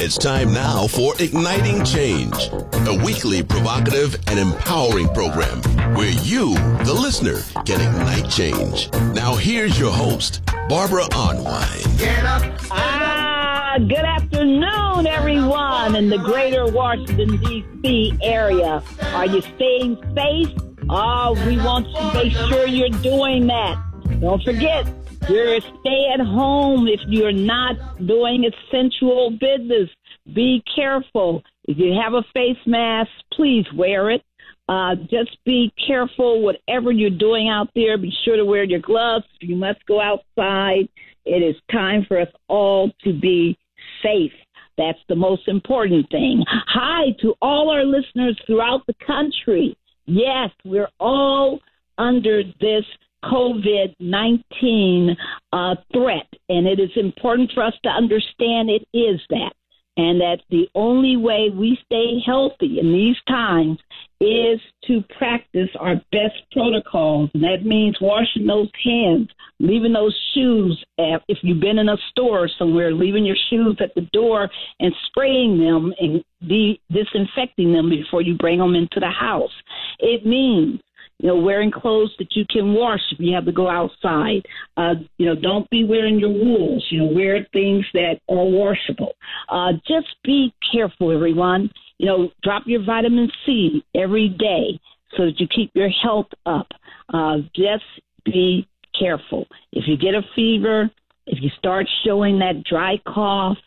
It's time now for Igniting Change, a weekly provocative and empowering program where you, the listener, can ignite change. Now, here's your host, Barbara Arnwine. Get up. Ah, good afternoon, everyone in the greater Washington, D.C. area. Are you staying safe? Oh, we want to make sure you're doing that. Don't forget, you're stay at home if you're not doing essential business. Be careful. If you have a face mask, please wear it. Uh, just be careful, whatever you're doing out there. Be sure to wear your gloves. You must go outside. It is time for us all to be safe. That's the most important thing. Hi to all our listeners throughout the country. Yes, we're all under this COVID 19 uh, threat, and it is important for us to understand it is that. And that the only way we stay healthy in these times is to practice our best protocols. And that means washing those hands, leaving those shoes, at, if you've been in a store somewhere, leaving your shoes at the door and spraying them and de- disinfecting them before you bring them into the house. It means you know, wearing clothes that you can wash if you have to go outside. Uh, you know, don't be wearing your wools. You know, wear things that are washable. Uh, just be careful, everyone. You know, drop your vitamin C every day so that you keep your health up. Uh, just be careful. If you get a fever, if you start showing that dry cough,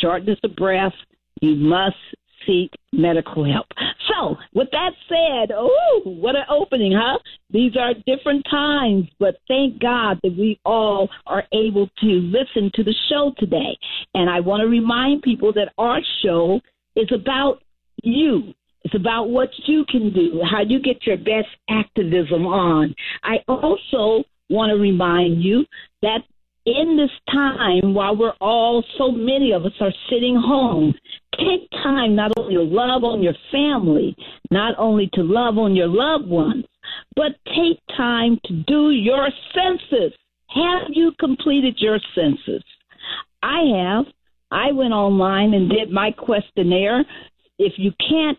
shortness of breath, you must seek medical help. With that said, oh, what an opening, huh? These are different times, but thank God that we all are able to listen to the show today. And I want to remind people that our show is about you. It's about what you can do, how you get your best activism on. I also want to remind you that in this time, while we're all, so many of us are sitting home, take time not only to love on your family, not only to love on your loved ones, but take time to do your census. Have you completed your census? I have. I went online and did my questionnaire. If you can't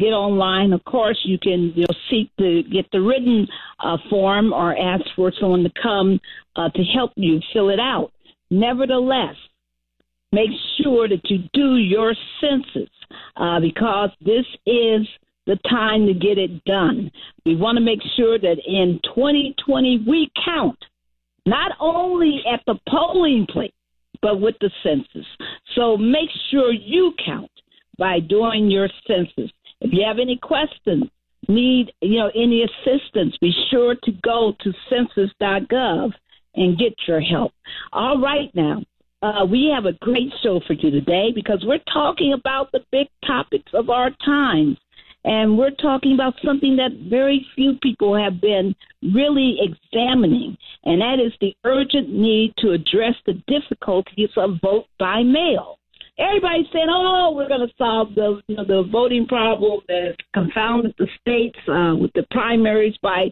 get online. Of course, you can you know, seek to get the written uh, form or ask for someone to come uh, to help you fill it out. Nevertheless, make sure that you do your census uh, because this is the time to get it done. We want to make sure that in 2020 we count not only at the polling place, but with the census. So make sure you count by doing your census. If you have any questions, need you know any assistance, be sure to go to census.gov and get your help. All right, now uh, we have a great show for you today because we're talking about the big topics of our times. And we're talking about something that very few people have been really examining, and that is the urgent need to address the difficulties of vote by mail everybody's saying, "Oh, we're going to solve the you know, the voting problem that confounded the states uh, with the primaries by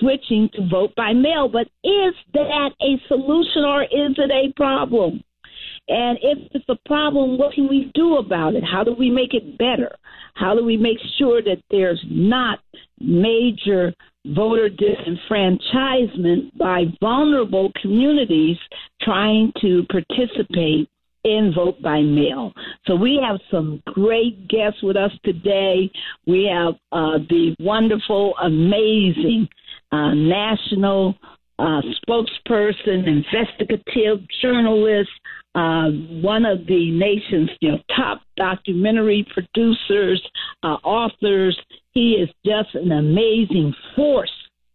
switching to vote by mail." But is that a solution or is it a problem? And if it's a problem, what can we do about it? How do we make it better? How do we make sure that there's not major voter disenfranchisement by vulnerable communities trying to participate in vote by mail. So we have some great guests with us today. We have uh, the wonderful, amazing uh, national uh, spokesperson, investigative journalist, uh, one of the nation's you know, top documentary producers, uh, authors. He is just an amazing force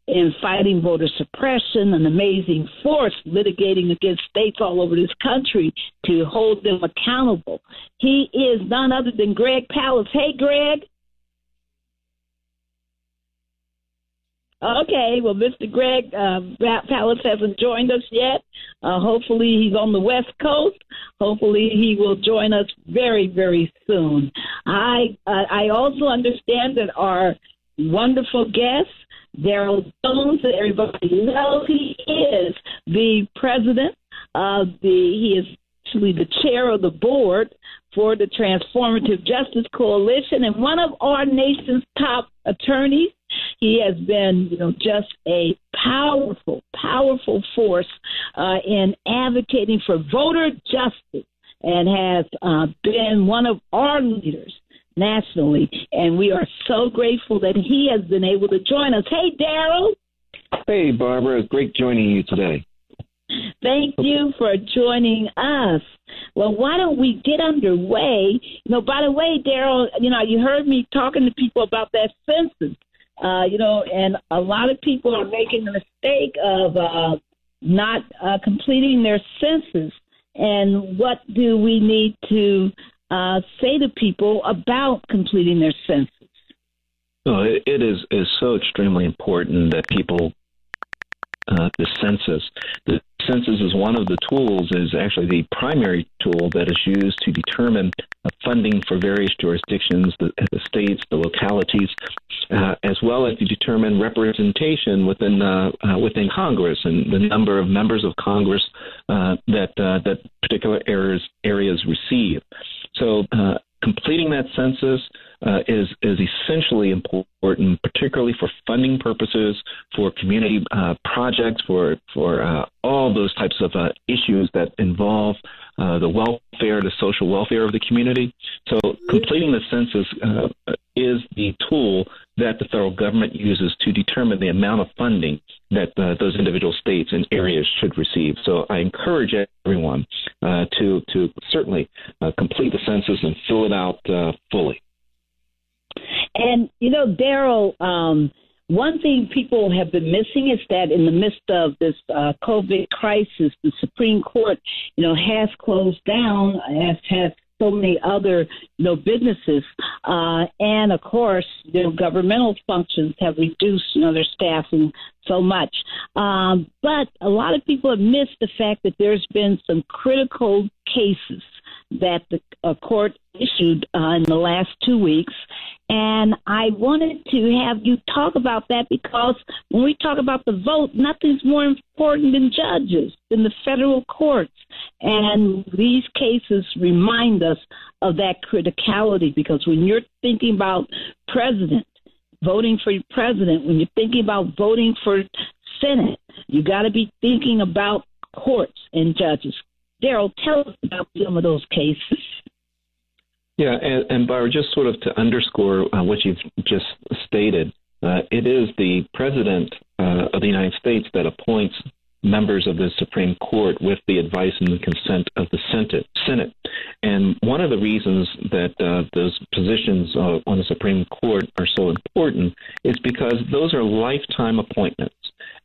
in fighting voter suppression, an amazing force litigating against states all over this country to hold them accountable. He is none other than Greg Palast. Hey, Greg. Okay, well, Mr. Greg uh, Palast hasn't joined us yet. Uh, hopefully, he's on the West Coast. Hopefully, he will join us very, very soon. I uh, I also understand that our wonderful guest Daryl Jones, that everybody knows he is the president of the, he is actually the chair of the board for the Transformative Justice Coalition and one of our nation's top attorneys. He has been, you know, just a powerful, powerful force uh, in advocating for voter justice and has uh, been one of our leaders nationally. And we are so grateful that he has been able to join us. Hey, Daryl. Hey, Barbara. Great joining you today. Thank you for joining us. Well, why don't we get underway? You know, by the way, Daryl, you know, you heard me talking to people about that census. Uh, you know, and a lot of people are making the mistake of uh, not uh, completing their census. And what do we need to uh, say to people about completing their census? Oh, it is is so extremely important that people uh, the census. The census is one of the tools, is actually the primary tool that is used to determine uh, funding for various jurisdictions, the, the states, the localities, uh, as well as to determine representation within uh, uh, within Congress and the number of members of Congress that that particular areas areas receive. So completing that census uh, is is essentially important, particularly for funding purposes, for community uh, projects, for for uh, all those types of uh, issues that involve uh, the welfare, the social welfare of the community. So, completing the census uh, is the tool that the federal government uses to determine the amount of funding that those individual states and areas should receive. So, I encourage everyone to to certainly complete the census and fill it out fully. And, you know, Daryl, um, one thing people have been missing is that in the midst of this uh, COVID crisis, the Supreme Court, you know, has closed down, as has so many other, you know, businesses, uh, and of course, you know, governmental functions have reduced, you know, their staffing so much. Um, but a lot of people have missed the fact that there's been some critical cases that the court issued uh, in the last two weeks. And I wanted to have you talk about that because when we talk about the vote, nothing's more important than judges than the federal courts. And these cases remind us of that criticality because when you're thinking about president, voting for president, when you're thinking about voting for Senate, you got to be thinking about courts and judges. Daryl, tell us about some of those cases. Yeah, and, and Barbara, just sort of to underscore uh, what you've just stated, uh, it is the President uh, of the United States that appoints members of the Supreme Court with the advice and consent of the Senate. And one of the reasons that uh, those positions uh, on the Supreme Court are so important is because those are lifetime appointments.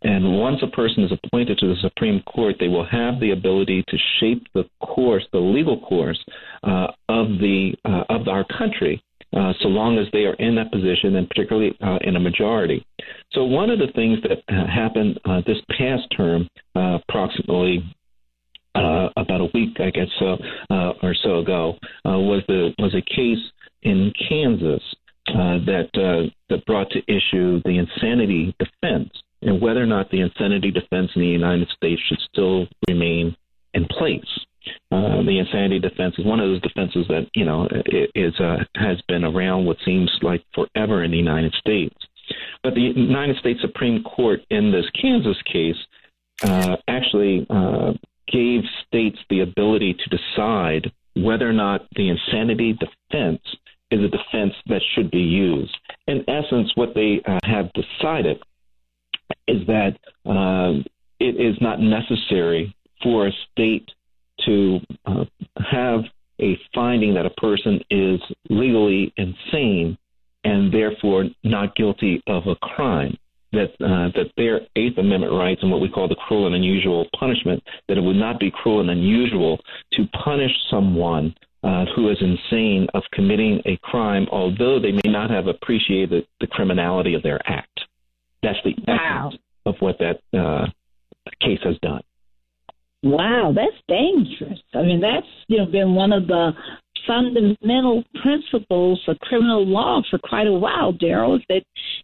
And once a person is appointed to the Supreme Court, they will have the ability to shape the course, the legal course uh, of the uh, of our country. Uh, so long as they are in that position, and particularly uh, in a majority. So one of the things that uh, happened uh, this past term, approximately about a week, I guess, so, or so ago, was the was a case in Kansas that that brought to issue the insanity defense and whether or not the insanity defense in the United States should still remain in place. Uh, the insanity defense is one of those defenses that you know is uh, has been around what seems like forever in the United States. But the United States Supreme Court in this Kansas case uh, actually uh, gave states the ability to decide whether or not the insanity defense is a defense that should be used. In essence, what they uh, have decided is that um, it is not necessary for a state to uh, have a finding that a person is legally insane and therefore not guilty of a crime. That uh, that their Eighth Amendment rights and what we call the cruel and unusual punishment, that it would not be cruel and unusual to punish someone uh, who is insane of committing a crime, although they may not have appreciated the criminality of their act. That's the wow. essence of what that uh, case has done. Wow, that's dangerous. I mean, that's you know been one of the fundamental principles of criminal law for quite a while, Daryl. That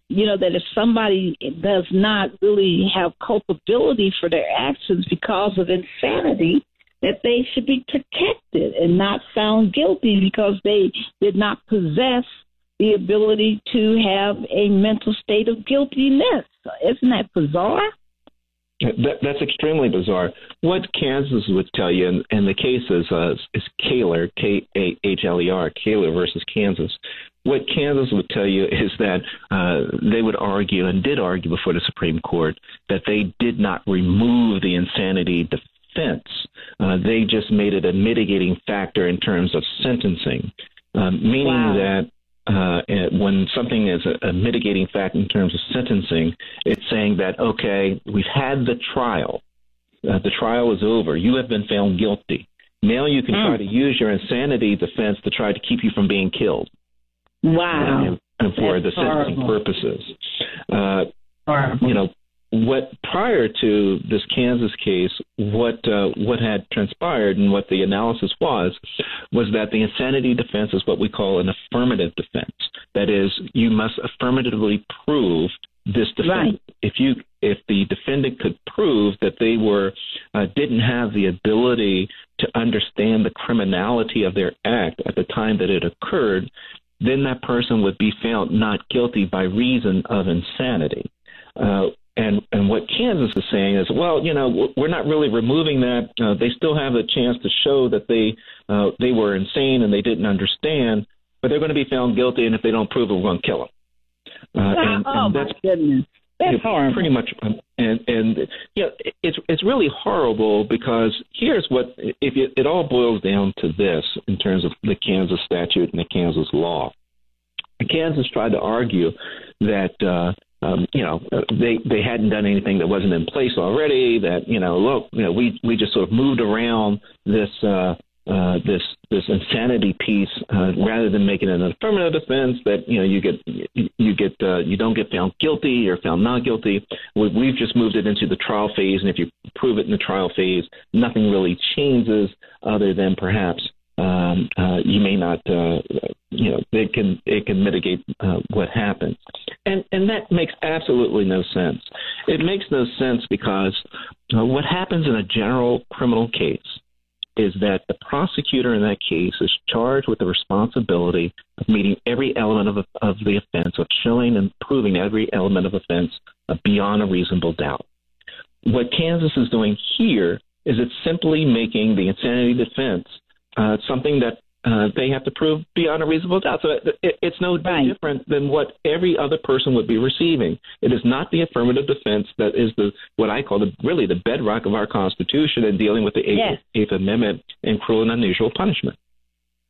you know that if somebody does not really have culpability for their actions because of insanity, that they should be protected and not found guilty because they did not possess the ability to have a mental state of guiltiness. Isn't that bizarre? That, that's extremely bizarre. What Kansas would tell you, and, and the case is, uh, is Kahler, K A H L E R, Kahler versus Kansas. What Kansas would tell you is that uh, they would argue, and did argue before the Supreme Court, that they did not remove the insanity defense. Uh, they just made it a mitigating factor in terms of sentencing, um, meaning wow. that uh, when something is a, a mitigating fact in terms of sentencing, it's saying that, okay, we've had the trial. Uh, the trial is over. You have been found guilty. Now you can mm. try to use your insanity defense to try to keep you from being killed. Wow. And, and for That's the sentencing horrible. purposes. Uh, you know, what prior to this Kansas case, what uh, what had transpired and what the analysis was was that the insanity defense is what we call an affirmative defense. That is, you must affirmatively prove this defense. Right. If you if the defendant could prove that they were uh, didn't have the ability to understand the criminality of their act at the time that it occurred, then that person would be found not guilty by reason of insanity. Uh, and and what Kansas is saying is, well, you know, we're not really removing that. Uh, they still have a chance to show that they uh, they were insane and they didn't understand, but they're going to be found guilty, and if they don't prove it, we're going to kill them. Uh, and, oh and that's, my goodness. That's horrible. Pretty much, um, and and you know, it's it's really horrible because here's what if it, it all boils down to this in terms of the Kansas statute and the Kansas law. Kansas tried to argue that uh, um, you know, they they hadn't done anything that wasn't in place already. That you know, look, you know, we we just sort of moved around this uh, uh, this this insanity piece uh, rather than making an affirmative defense that you know you get you get uh, you don't get found guilty or found not guilty. We, we've just moved it into the trial phase, and if you prove it in the trial phase, nothing really changes other than perhaps um, uh, you may not, uh, you know, it can it can mitigate uh, what happened, and and that makes absolutely no sense. It makes no sense because uh, what happens in a general criminal case is that the prosecutor in that case is charged with the responsibility of meeting every element of, of the offense, of showing and proving every element of offense beyond a reasonable doubt. What Kansas is doing here is it's simply making the insanity defense uh, something that uh, they have to prove beyond a reasonable doubt. So it, it's no right. different than what every other person would be receiving. It is not the affirmative defense that is the what I call the really the bedrock of our Constitution in dealing with the Eighth, yes. Eighth Amendment and cruel and unusual punishment.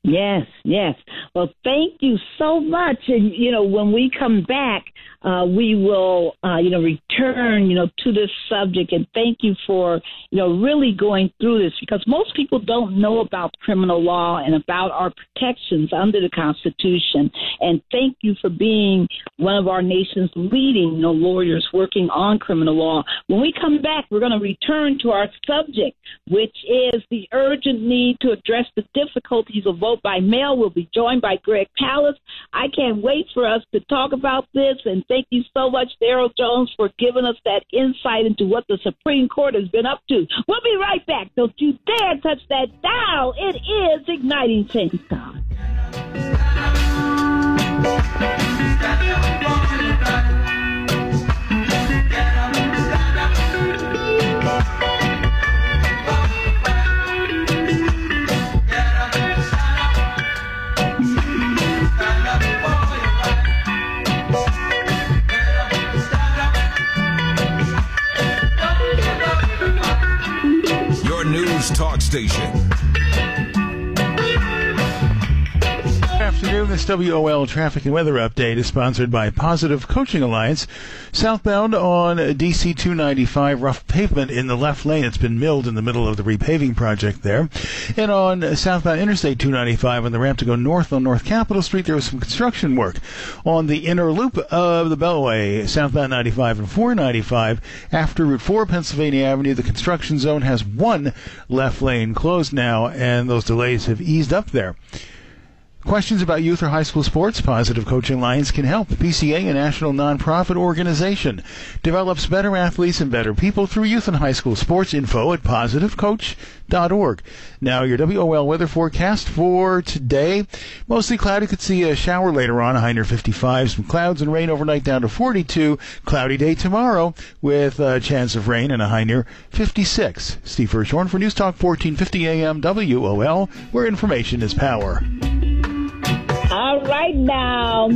Yes, yes. Well, thank you so much. And, you know, when we come back, uh, we will, uh, you know, return, you know, to this subject. And thank you for, you know, really going through this because most people don't know about criminal law and about our protections under the Constitution. And thank you for being one of our nation's leading, you know, lawyers working on criminal law. When we come back, we're going to return to our subject, which is the urgent need to address the difficulties of vote by mail. We'll be joined by Greg Palast. I can't wait for us to talk about this. And thank you so much, Daryl Jones, for giving us that insight into what the Supreme Court has been up to. We'll be right back. Don't you dare touch that dial. It is Igniting Change God. Talk Station. Afternoon. This WOL traffic and weather update is sponsored by Positive Coaching Alliance. Southbound on DC 295, rough pavement in the left lane. It's been milled in the middle of the repaving project there. And on southbound Interstate 295, on the ramp to go north on North Capitol Street, there was some construction work. On the inner loop of the Beltway, southbound 95 and 495, after Route 4 Pennsylvania Avenue, the construction zone has one left lane closed now, and those delays have eased up there. Questions about youth or high school sports? Positive Coaching Alliance can help. PCA, a national nonprofit organization, develops better athletes and better people through youth and high school sports. Info at positivecoach.org. Now, your WOL weather forecast for today. Mostly cloudy. Could see a shower later on, high near 55. Some clouds and rain overnight down to 42. Cloudy day tomorrow with a chance of rain and a high near 56. Steve Hirschhorn for News Talk 1450 AM WOL, where information is power. All right now,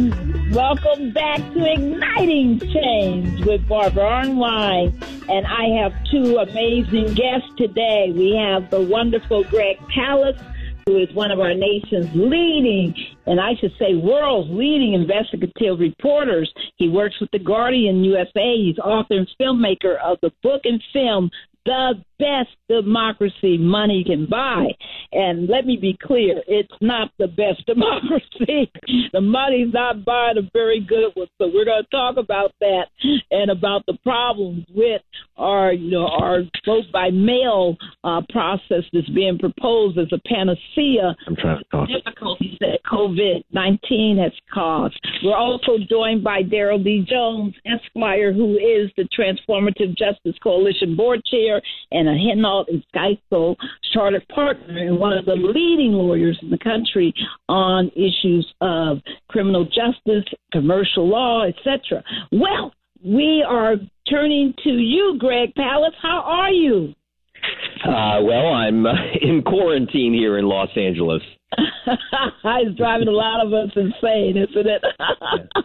welcome back to Igniting Change with Barbara Arnwine. And I have two amazing guests today. We have the wonderful Greg Palast, who is one of our nation's leading, and I should say world's leading investigative reporters. He works with The Guardian USA. He's author and filmmaker of the book and film the best democracy money can buy. And let me be clear, it's not the best democracy. the money's not buying a very good one. So we're going to talk about that and about the problems with our, you know, our vote by mail uh, process that's being proposed as a panacea. I'm trying to talk. Difficulties that COVID 19 has caused. We're also joined by Daryl D. Jones, Esquire, who is the Transformative Justice Coalition board chair and a Hinault and Skyso chartered partner and one of the leading lawyers in the country on issues of criminal justice, commercial law, etc. Well, we are turning to you, Greg Palast. How are you? Uh, well, I'm uh, in quarantine here in Los Angeles. it's driving a lot of us insane, isn't it?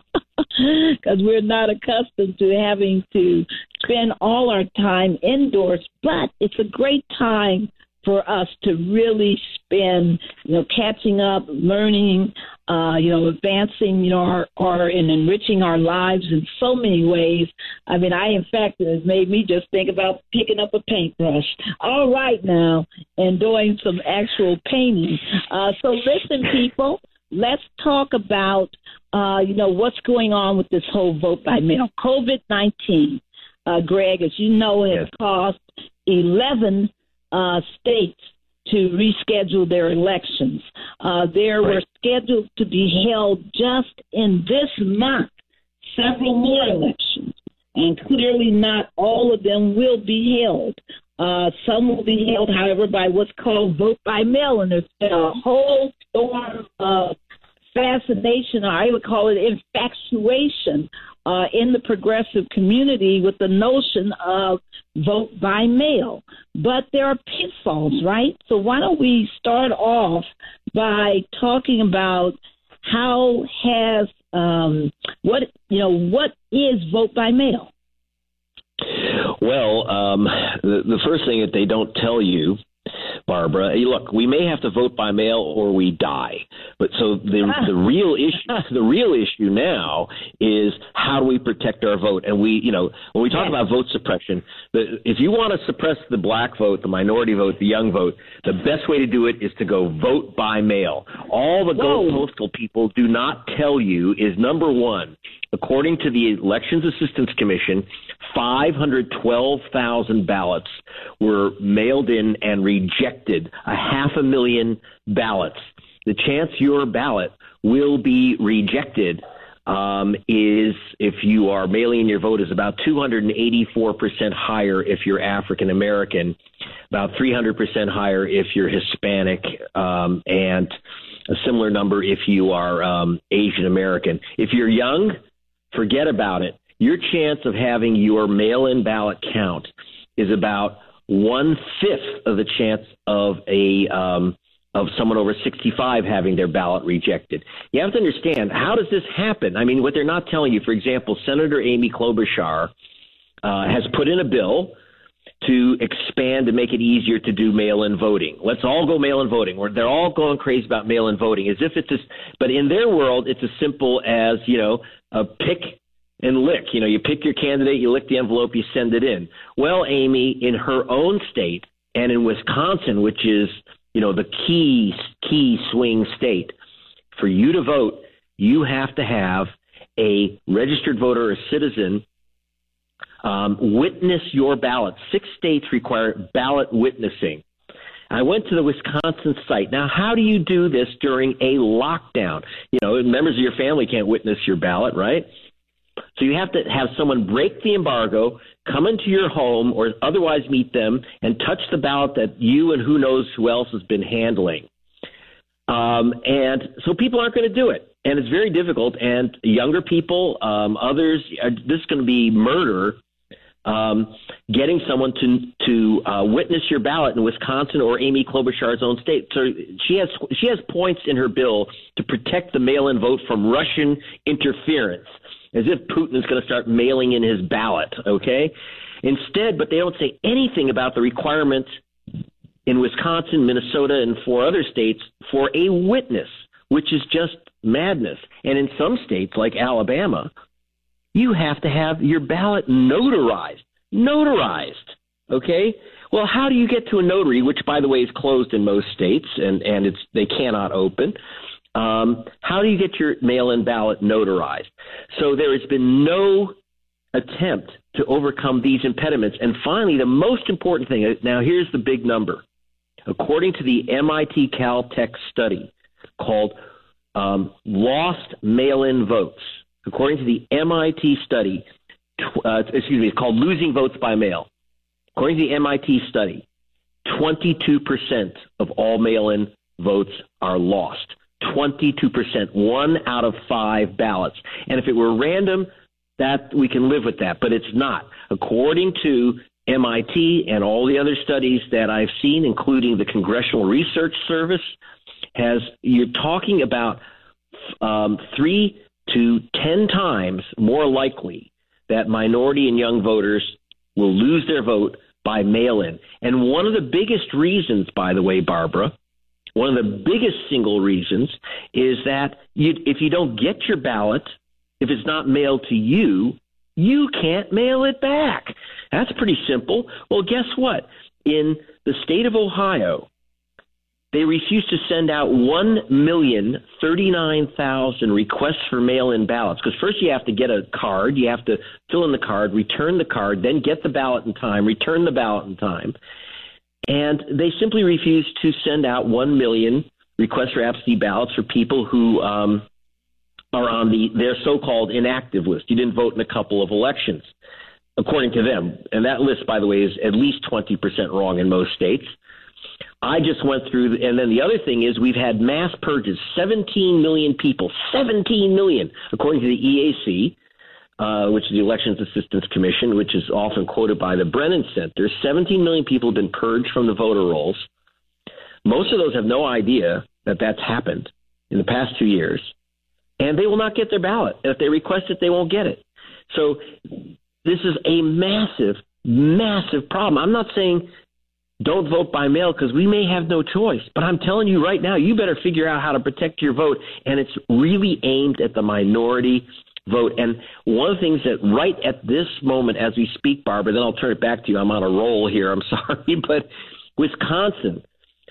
Because we're not accustomed to having to spend all our time indoors. But it's a great time for us to really spend, you know, catching up, learning, uh, you know, advancing, you know, our, our and enriching our lives in so many ways. I mean, I in fact it has made me just think about picking up a paintbrush. All right now, and doing some actual painting. Uh, so listen, people, let's talk about, uh, you know, what's going on with this whole vote by mail. COVID nineteen, uh, Greg, as you know, has yes. cost eleven uh, states to reschedule their elections. Uh, there right. were scheduled to be held just in this month several more elections, and clearly not all of them will be held. Uh, some will be held, however, by what's called vote by mail, and there's been a whole storm of fascination, or I would call it infatuation, uh, in the progressive community with the notion of vote by mail. But there are pitfalls, right? So why don't we start off by talking about how has um, what you know what is vote by mail? Well, um, the, the first thing that they don't tell you Barbara. Look, we may have to vote by mail or we die. But so the ah. the real issue the real issue now is how do we protect our vote? And we, you know, when we talk yes. about vote suppression, the, if you want to suppress the black vote, the minority vote, the young vote, the best way to do it is to go vote by mail. All the Whoa. Go Postal people do not tell you is number one, according to the Elections Assistance Commission, 512,000 ballots were mailed in and rejected, a half a million ballots. The chance your ballot will be rejected um, is if you are mailing in your vote is about 284% higher if you're African American, about 300% higher if you're Hispanic, um, and a similar number if you are um, Asian American. If you're young, forget about it. Your chance of having your mail in ballot count is about one fifth of the chance of a um, of someone over 65 having their ballot rejected. You have to understand how does this happen? I mean, what they're not telling you, for example, Senator Amy Klobuchar uh, has put in a bill to expand and make it easier to do mail-in voting. Let's all go mail-in voting. Where they're all going crazy about mail-in voting, as if it's just. But in their world, it's as simple as you know, a pick and lick. You know, you pick your candidate, you lick the envelope, you send it in. Well, Amy, in her own state and in Wisconsin, which is you know the key key swing state, for you to vote, you have to have a registered voter or citizen um, witness your ballot. Six states require ballot witnessing. I went to the Wisconsin site. Now, how do you do this during a lockdown? You know, members of your family can't witness your ballot, right? So you have to have someone break the embargo, come into your home, or otherwise meet them and touch the ballot that you and who knows who else has been handling. Um, and so people aren't going to do it, and it's very difficult. And younger people, um, others, are, this is going to be murder um, getting someone to to uh, witness your ballot in Wisconsin or Amy Klobuchar's own state. So she has she has points in her bill to protect the mail-in vote from Russian interference, as if Putin is going to start mailing in his ballot. Okay, instead, but they don't say anything about the requirements in Wisconsin, Minnesota, and four other states for a witness, which is just madness. And in some states like Alabama, you have to have your ballot notarized. Notarized. Okay? Well, how do you get to a notary, which by the way is closed in most states and, and it's they cannot open? Um, how do you get your mail in ballot notarized? So there has been no attempt to overcome these impediments. And finally, the most important thing now, here's the big number. According to the MIT Caltech study called um, Lost Mail In Votes, according to the MIT study, uh, excuse me, it's called Losing Votes by Mail. According to the MIT study, 22% of all mail in votes are lost. 22%, one out of five ballots. And if it were random, that we can live with that, but it's not. According to MIT and all the other studies that I've seen, including the Congressional Research Service, has you're talking about um, three to 10 times more likely that minority and young voters will lose their vote by mail in. And one of the biggest reasons, by the way, Barbara, one of the biggest single reasons is that you, if you don't get your ballot, if it's not mailed to you, you can't mail it back. That's pretty simple. Well, guess what? In the state of Ohio, they refused to send out 1,039,000 requests for mail in ballots because first you have to get a card, you have to fill in the card, return the card, then get the ballot in time, return the ballot in time. And they simply refused to send out 1 million requests for absentee ballots for people who um, are on the their so-called inactive list. You didn't vote in a couple of elections, according to them. And that list, by the way, is at least 20% wrong in most states. I just went through, and then the other thing is we've had mass purges. 17 million people, 17 million, according to the EAC, uh, which is the Elections Assistance Commission, which is often quoted by the Brennan Center. 17 million people have been purged from the voter rolls. Most of those have no idea that that's happened in the past two years, and they will not get their ballot. And if they request it, they won't get it. So this is a massive, massive problem. I'm not saying don't vote by mail because we may have no choice. But I'm telling you right now, you better figure out how to protect your vote. And it's really aimed at the minority vote. And one of the things that right at this moment as we speak, Barbara, then I'll turn it back to you. I'm on a roll here. I'm sorry. But Wisconsin,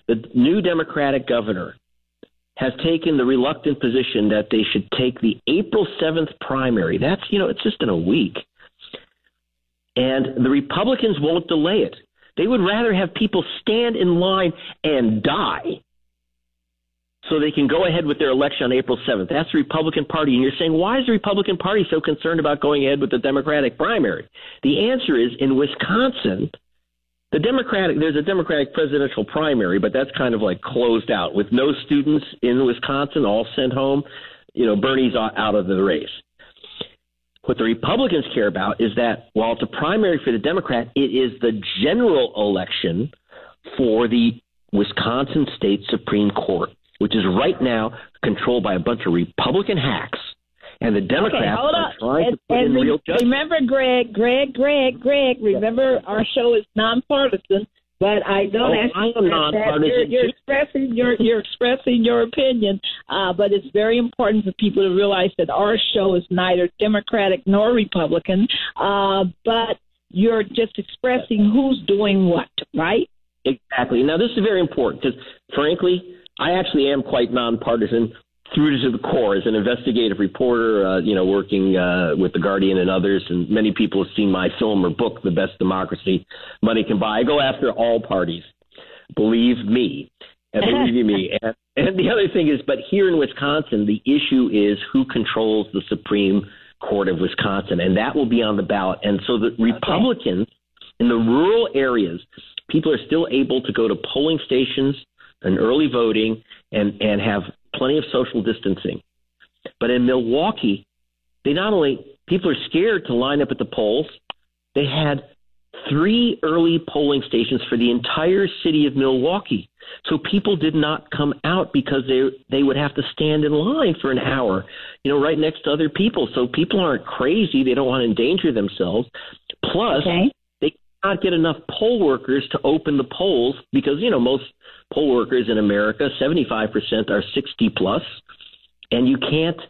the new Democratic governor, has taken the reluctant position that they should take the April 7th primary. That's, you know, it's just in a week. And the Republicans won't delay it. They would rather have people stand in line and die so they can go ahead with their election on April 7th. That's the Republican Party. And you're saying, why is the Republican Party so concerned about going ahead with the Democratic primary? The answer is in Wisconsin, the Democratic, there's a Democratic presidential primary, but that's kind of like closed out with no students in Wisconsin, all sent home. You know, Bernie's out of the race. What the Republicans care about is that while it's a primary for the Democrat, it is the general election for the Wisconsin State Supreme Court, which is right now controlled by a bunch of Republican hacks. And the Democrats okay, hold are trying and, to put in re- real justice. remember, Greg, Greg, Greg, Greg. Remember, our show is nonpartisan. But I know Oh, that, I am that- nonpartisan, you're, you're expressing your you're expressing your opinion. Uh, but it's very important for people to realize that our show is neither Democratic nor Republican. Uh, but you're just expressing who's doing what, right? Exactly. Now, this is very important because, frankly, I actually am quite nonpartisan through to the core as an investigative reporter, uh, you know, working uh, with The Guardian and others. And many people have seen my film or book, The Best Democracy Money Can Buy. I go after all parties. Believe me. And believe me. And, and the other thing is, but here in Wisconsin, the issue is who controls the Supreme Court of Wisconsin, and that will be on the ballot. And so the Republicans okay. in the rural areas, people are still able to go to polling stations and early voting and, and have plenty of social distancing. But in Milwaukee, they not only people are scared to line up at the polls, they had three early polling stations for the entire city of Milwaukee. So people did not come out because they they would have to stand in line for an hour, you know, right next to other people. So people aren't crazy; they don't want to endanger themselves. Plus, okay. Cannot get enough poll workers to open the polls because you know most poll workers in America, seventy five percent are sixty plus, and you can't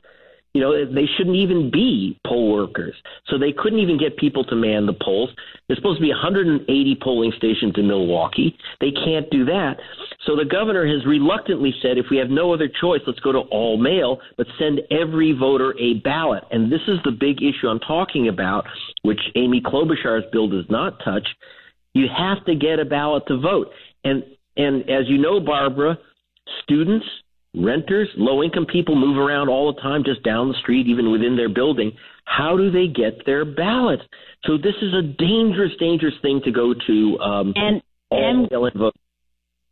you know, they shouldn't even be poll workers. So they couldn't even get people to man the polls. There's supposed to be 180 polling stations in Milwaukee. They can't do that. So the governor has reluctantly said, if we have no other choice, let's go to all mail, but send every voter a ballot. And this is the big issue I'm talking about, which Amy Klobuchar's bill does not touch. You have to get a ballot to vote. And and as you know, Barbara, students Renters, low income people move around all the time just down the street, even within their building. How do they get their ballots? So this is a dangerous, dangerous thing to go to um, and, and, vote.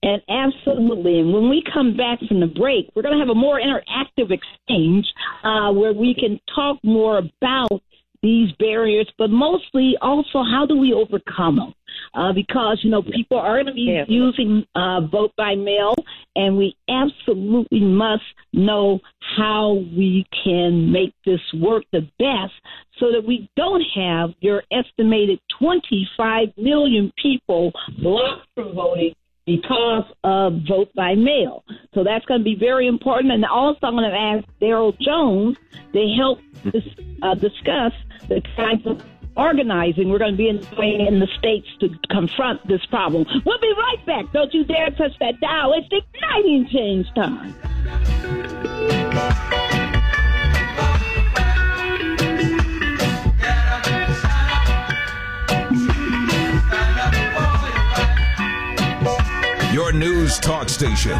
And absolutely. And when we come back from the break, we're going to have a more interactive exchange uh, where we can talk more about these barriers, but mostly also how do we overcome them? uh, because you know people are going to be using uh, vote by mail, and we absolutely must know how we can make this work the best, so that we don't have your estimated 25 million people blocked from voting because of vote by mail. So that's going to be very important. And also, I'm going to ask Daryl Jones to help dis- uh, discuss the kinds of organizing we're going to be in, in the states to confront this problem. We'll be right back. Don't you dare touch that dial. It's igniting change time. News talk station.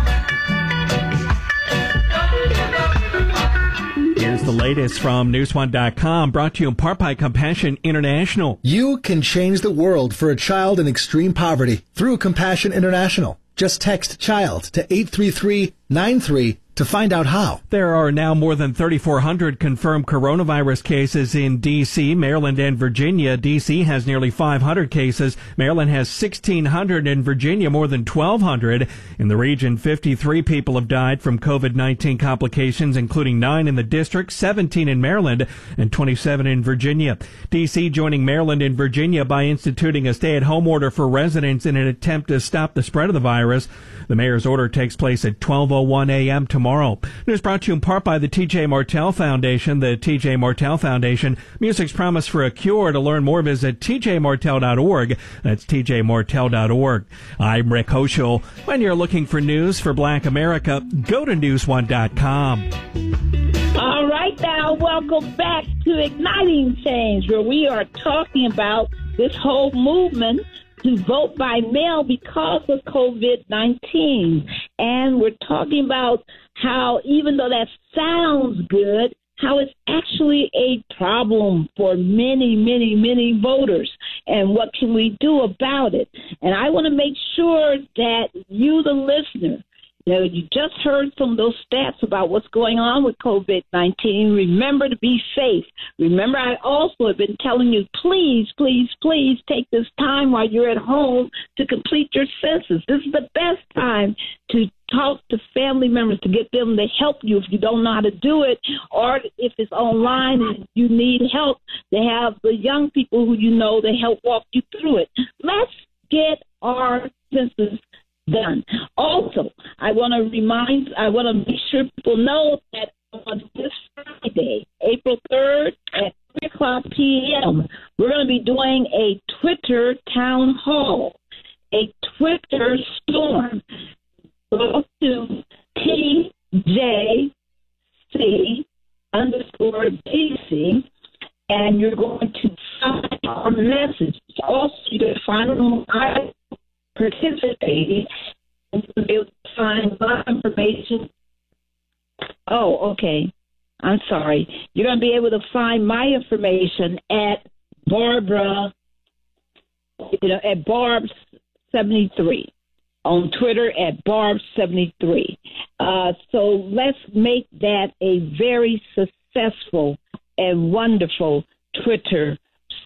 Here's the latest from NewsOne.com, brought to you in part by Compassion International. You can change the world for a child in extreme poverty through Compassion International. Just text child to 83393 to find out how. There are now more than 3,400 confirmed coronavirus cases in D.C., Maryland, and Virginia. D.C. has nearly 500 cases. Maryland has 1,600 and Virginia more than 1,200. In the region, 53 people have died from COVID-19 complications, including nine in the district, 17 in Maryland, and 27 in Virginia. D.C. joining Maryland and Virginia by instituting a stay-at-home order for residents in an attempt to stop the spread of the virus. The mayor's order takes place at 12:01 a.m. tomorrow. News brought to you in part by the T.J. Martell Foundation. The T.J. Martell Foundation, music's promise for a cure. To learn more, visit tjmartell.org. That's tjmartell.org. I'm Rick Hoschel. When you're looking for news for Black America, go to newsone.com. All right, now welcome back to Igniting Change, where we are talking about this whole movement to vote by mail because of COVID 19. And we're talking about how, even though that sounds good, how it's actually a problem for many, many, many voters. And what can we do about it? And I want to make sure that you, the listener, now, you just heard some of those stats about what's going on with COVID 19. Remember to be safe. Remember, I also have been telling you, please, please, please take this time while you're at home to complete your census. This is the best time to talk to family members to get them to help you if you don't know how to do it, or if it's online and you need help, they have the young people who you know to help walk you through it. Let's get our census done. Also, I want to remind, I want to make sure people know that on this Friday, April 3rd at 3 o'clock p.m., we're going to be doing a Twitter town hall, a Twitter storm. Go to TJC underscore DC, and you're going to sign our message. Also, you can find them on participating able to find my information. Oh, okay. I'm sorry. You're going to be able to find my information at Barbara, you know, at Barb73 on Twitter at Barb73. Uh, so let's make that a very successful and wonderful Twitter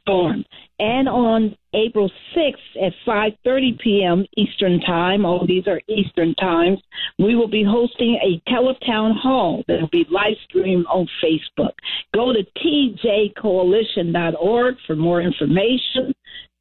storm. And on April 6th at 5:30 p.m. Eastern Time, all these are Eastern times, we will be hosting a teletown hall that will be live streamed on Facebook. Go to tjcoalition.org for more information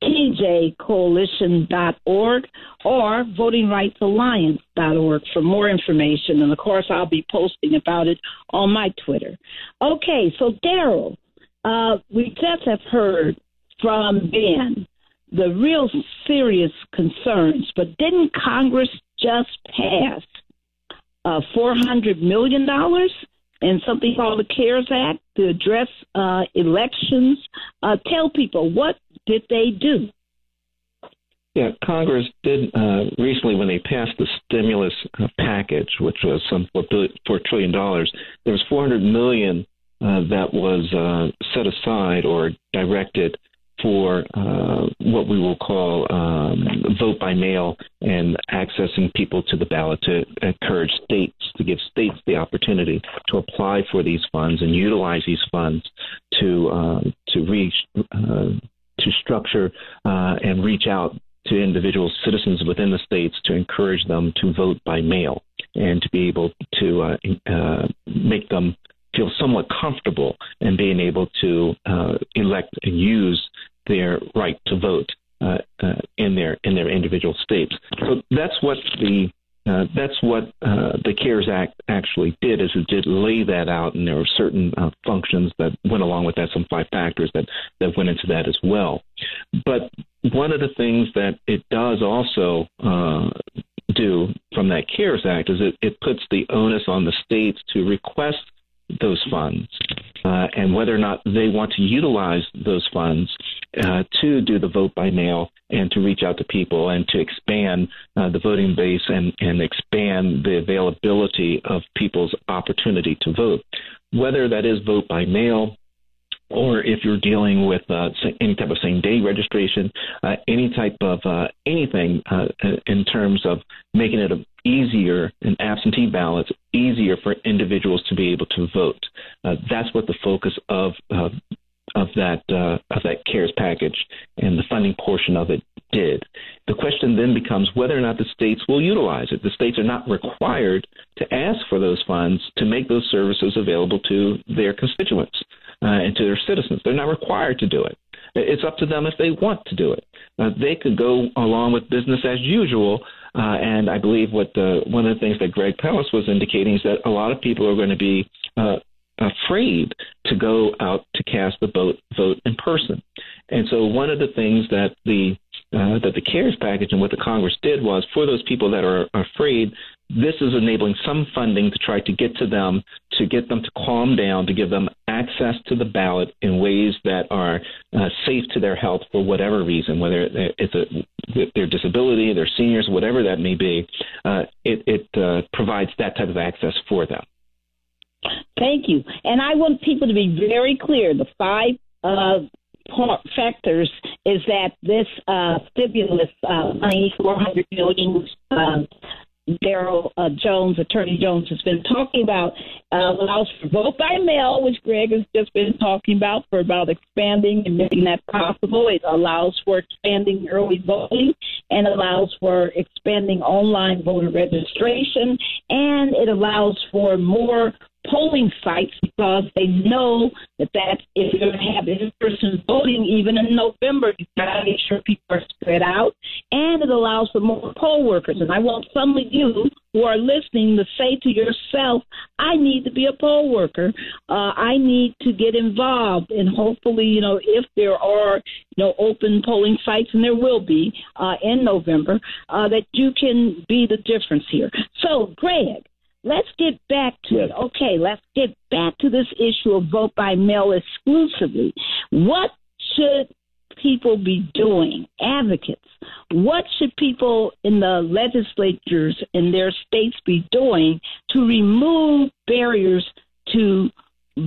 tjcoalition.org or votingrightsalliance.org for more information. And of course, I'll be posting about it on my Twitter. Okay, so Daryl, uh, we just have heard from Ben the real serious concerns, but didn't Congress just pass uh, $400 million in something called the CARES Act to address uh, elections? Uh, tell people what did they do? Yeah, Congress did uh, recently when they passed the stimulus uh, package, which was some four trillion dollars. There was 400 million uh, that was uh, set aside or directed for uh, what we will call um, vote by mail and accessing people to the ballot to encourage states to give states the opportunity to apply for these funds and utilize these funds to um, to reach uh, to structure uh, and reach out to individual citizens within the states to encourage them to vote by mail and to be able to uh, uh, make them feel somewhat comfortable in being able to uh, elect and use their right to vote uh, uh, in their in their individual states. So that's what the uh, that's what uh, the CARES Act actually did, is it did lay that out, and there were certain uh, functions that went along with that, some five factors that, that went into that as well. But one of the things that it does also uh, do from that CARES Act is it, it puts the onus on the states to request those funds uh, and whether or not they want to utilize those funds uh, to do the vote by mail and to reach out to people and to expand uh, the voting base and, and expand the availability of people's opportunity to vote. Whether that is vote by mail, or if you're dealing with uh, any type of same day registration, uh, any type of uh, anything uh, in terms of making it easier in absentee ballots, easier for individuals to be able to vote. Uh, that's what the focus of uh, of that of that CARES package and the funding portion of it did. The question then becomes whether or not the states will utilize it. The states are not required to ask for those funds to make those services available to their constituents uh, and to their citizens. They're not required to do it. It's up to them if they want to do it. Uh, they could go along with business as usual. Uh, and I believe what the, one of the things that Greg Palast was indicating is that a lot of people are going to be uh, afraid to go out to cast the vote vote in person. And so one of the things that the uh, that the CARES package and what the Congress did was for those people that are afraid, this is enabling some funding to try to get to them, to get them to calm down, to give them access to the ballot in ways that are uh, safe to their health for whatever reason, whether it's a, their disability, their seniors, whatever that may be. Uh, it, it uh, provides that type of access for them. Thank you. And I want people to be very clear. The five uh, factors is that this uh, stimulus uh, money, 400 million, uh, Daryl uh, Jones, Attorney Jones, has been talking about uh, allows for vote by mail, which Greg has just been talking about for about expanding and making that possible. It allows for expanding early voting and allows for expanding online voter registration, and it allows for more polling sites because they know that that's if you're going to have in-person voting even in November, you've got to make sure people are spread out, and it allows for more poll workers. And I want some of you who are listening to say to yourself, "I need to be a poll worker. Uh, I need to get involved." And hopefully, you know, if there are you know open polling sites, and there will be uh, in November, uh, that you can be the difference here. So, Greg let's get back to yes. it. Okay, let's get back to this issue of vote by mail exclusively. What should people be doing, advocates? What should people in the legislatures in their states be doing to remove barriers to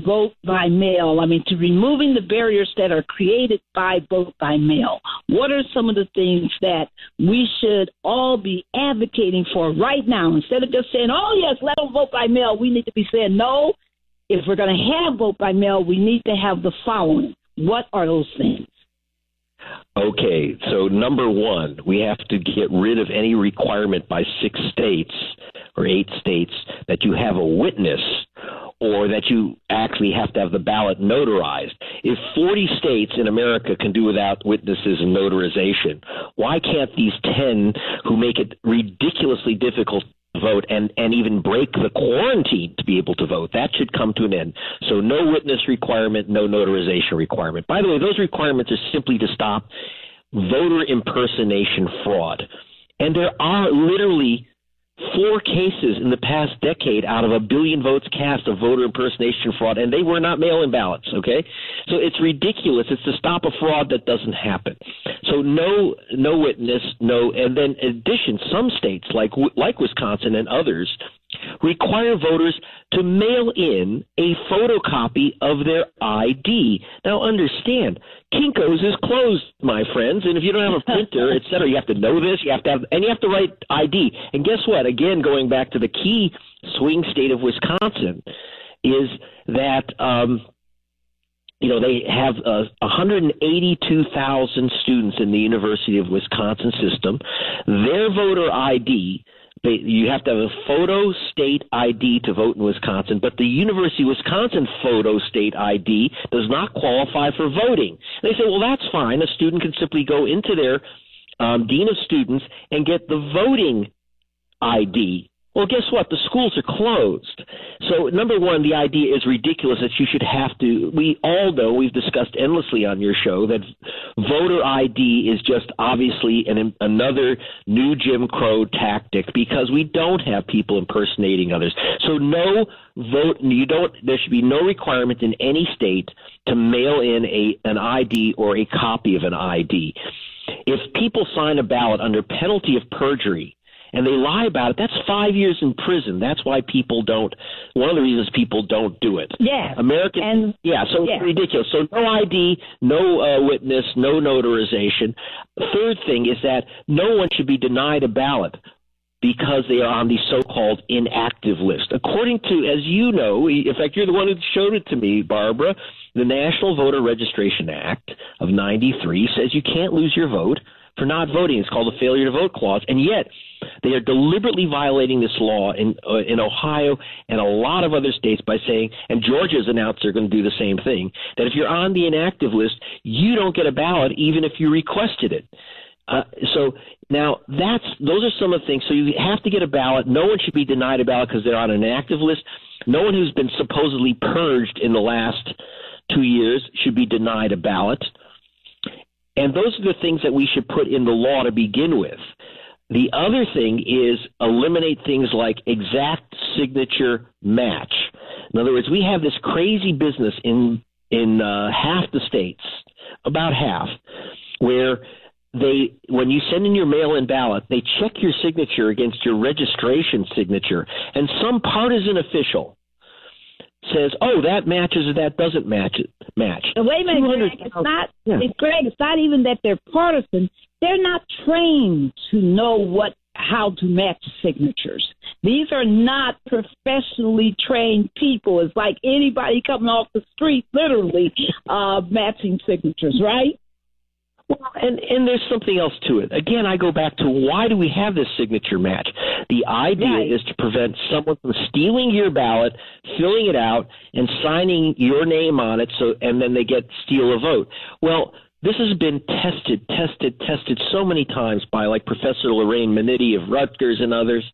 vote by mail? I mean, to removing the barriers that are created by vote by mail. What are some of the things that we should all be advocating for right now? Instead of just saying, oh, yes, let them vote by mail, we need to be saying, no, if we're going to have vote by mail, we need to have the following. What are those things? Okay, so number one, we have to get rid of any requirement by six states or eight states that you have a witness or that you actually have to have the ballot notarized. If 40 states in America can do without witnesses and notarization, why can't these 10 who make it ridiculously difficult vote and, and even break the quarantine to be able to vote. That should come to an end. So no witness requirement, no notarization requirement. By the way, those requirements are simply to stop voter impersonation fraud. And there are literally four cases in the past decade out of a billion votes cast of voter impersonation fraud, and they were not mail in ballots, okay? So it's ridiculous. It's to stop a fraud that doesn't happen. So no, no witness, no, and then in addition, some states like like Wisconsin and others require voters to mail in a photocopy of their ID. Now understand, Kinko's is closed, my friends, and if you don't have a printer, et cetera, you have to know this, you have to have, and you have to write ID. And guess what? Again, going back to the key swing state of Wisconsin, is that um, you know, they have uh, 182,000 students in the University of Wisconsin system. Their voter ID, they, you have to have a photo state ID to vote in Wisconsin, but the University of Wisconsin photo state ID does not qualify for voting. And they say, well, that's fine. A student can simply go into their um, dean of students and get the voting ID well, guess what? The schools are closed. So, number one, the idea is ridiculous that you should have to. We all know, we've discussed endlessly on your show, that voter ID is just obviously an, another new Jim Crow tactic because we don't have people impersonating others. So, no vote, you don't, there should be no requirement in any state to mail in a, an ID or a copy of an ID. If people sign a ballot under penalty of perjury, and they lie about it, that's five years in prison. That's why people don't. One of the reasons people don't do it. Yeah, American. And, yeah, so yeah. it's ridiculous. So no ID, no uh, witness, no notarization. Third thing is that no one should be denied a ballot because they are on the so-called inactive list. According to, as you know, in fact, you're the one who showed it to me, Barbara. The National Voter Registration Act of '93 says you can't lose your vote for not voting. It's called the failure to vote clause, and yet they are deliberately violating this law in uh, in Ohio and a lot of other states by saying, and Georgia's announced they're going to do the same thing. That if you're on the inactive list, you don't get a ballot even if you requested it. Uh, so now that's those are some of the things. So you have to get a ballot. No one should be denied a ballot because they're on an active list. No one who's been supposedly purged in the last two years should be denied a ballot. And those are the things that we should put in the law to begin with. The other thing is eliminate things like exact signature match. In other words, we have this crazy business in in uh, half the states, about half, where they when you send in your mail-in ballot, they check your signature against your registration signature, and some partisan official says, "Oh, that matches or that doesn't match it." Match. Now, wait a minute, Greg. It's not. Yeah. It's Greg. It's not even that they're partisan. They're not trained to know what how to match signatures. These are not professionally trained people. It's like anybody coming off the street, literally uh, matching signatures, right? Well, and and there's something else to it. Again, I go back to why do we have this signature match? The idea Right. is to prevent someone from stealing your ballot, filling it out, and signing your name on it, so and then they get steal a vote. Well. This has been tested, tested, tested so many times by like Professor Lorraine Minnite of Rutgers and others.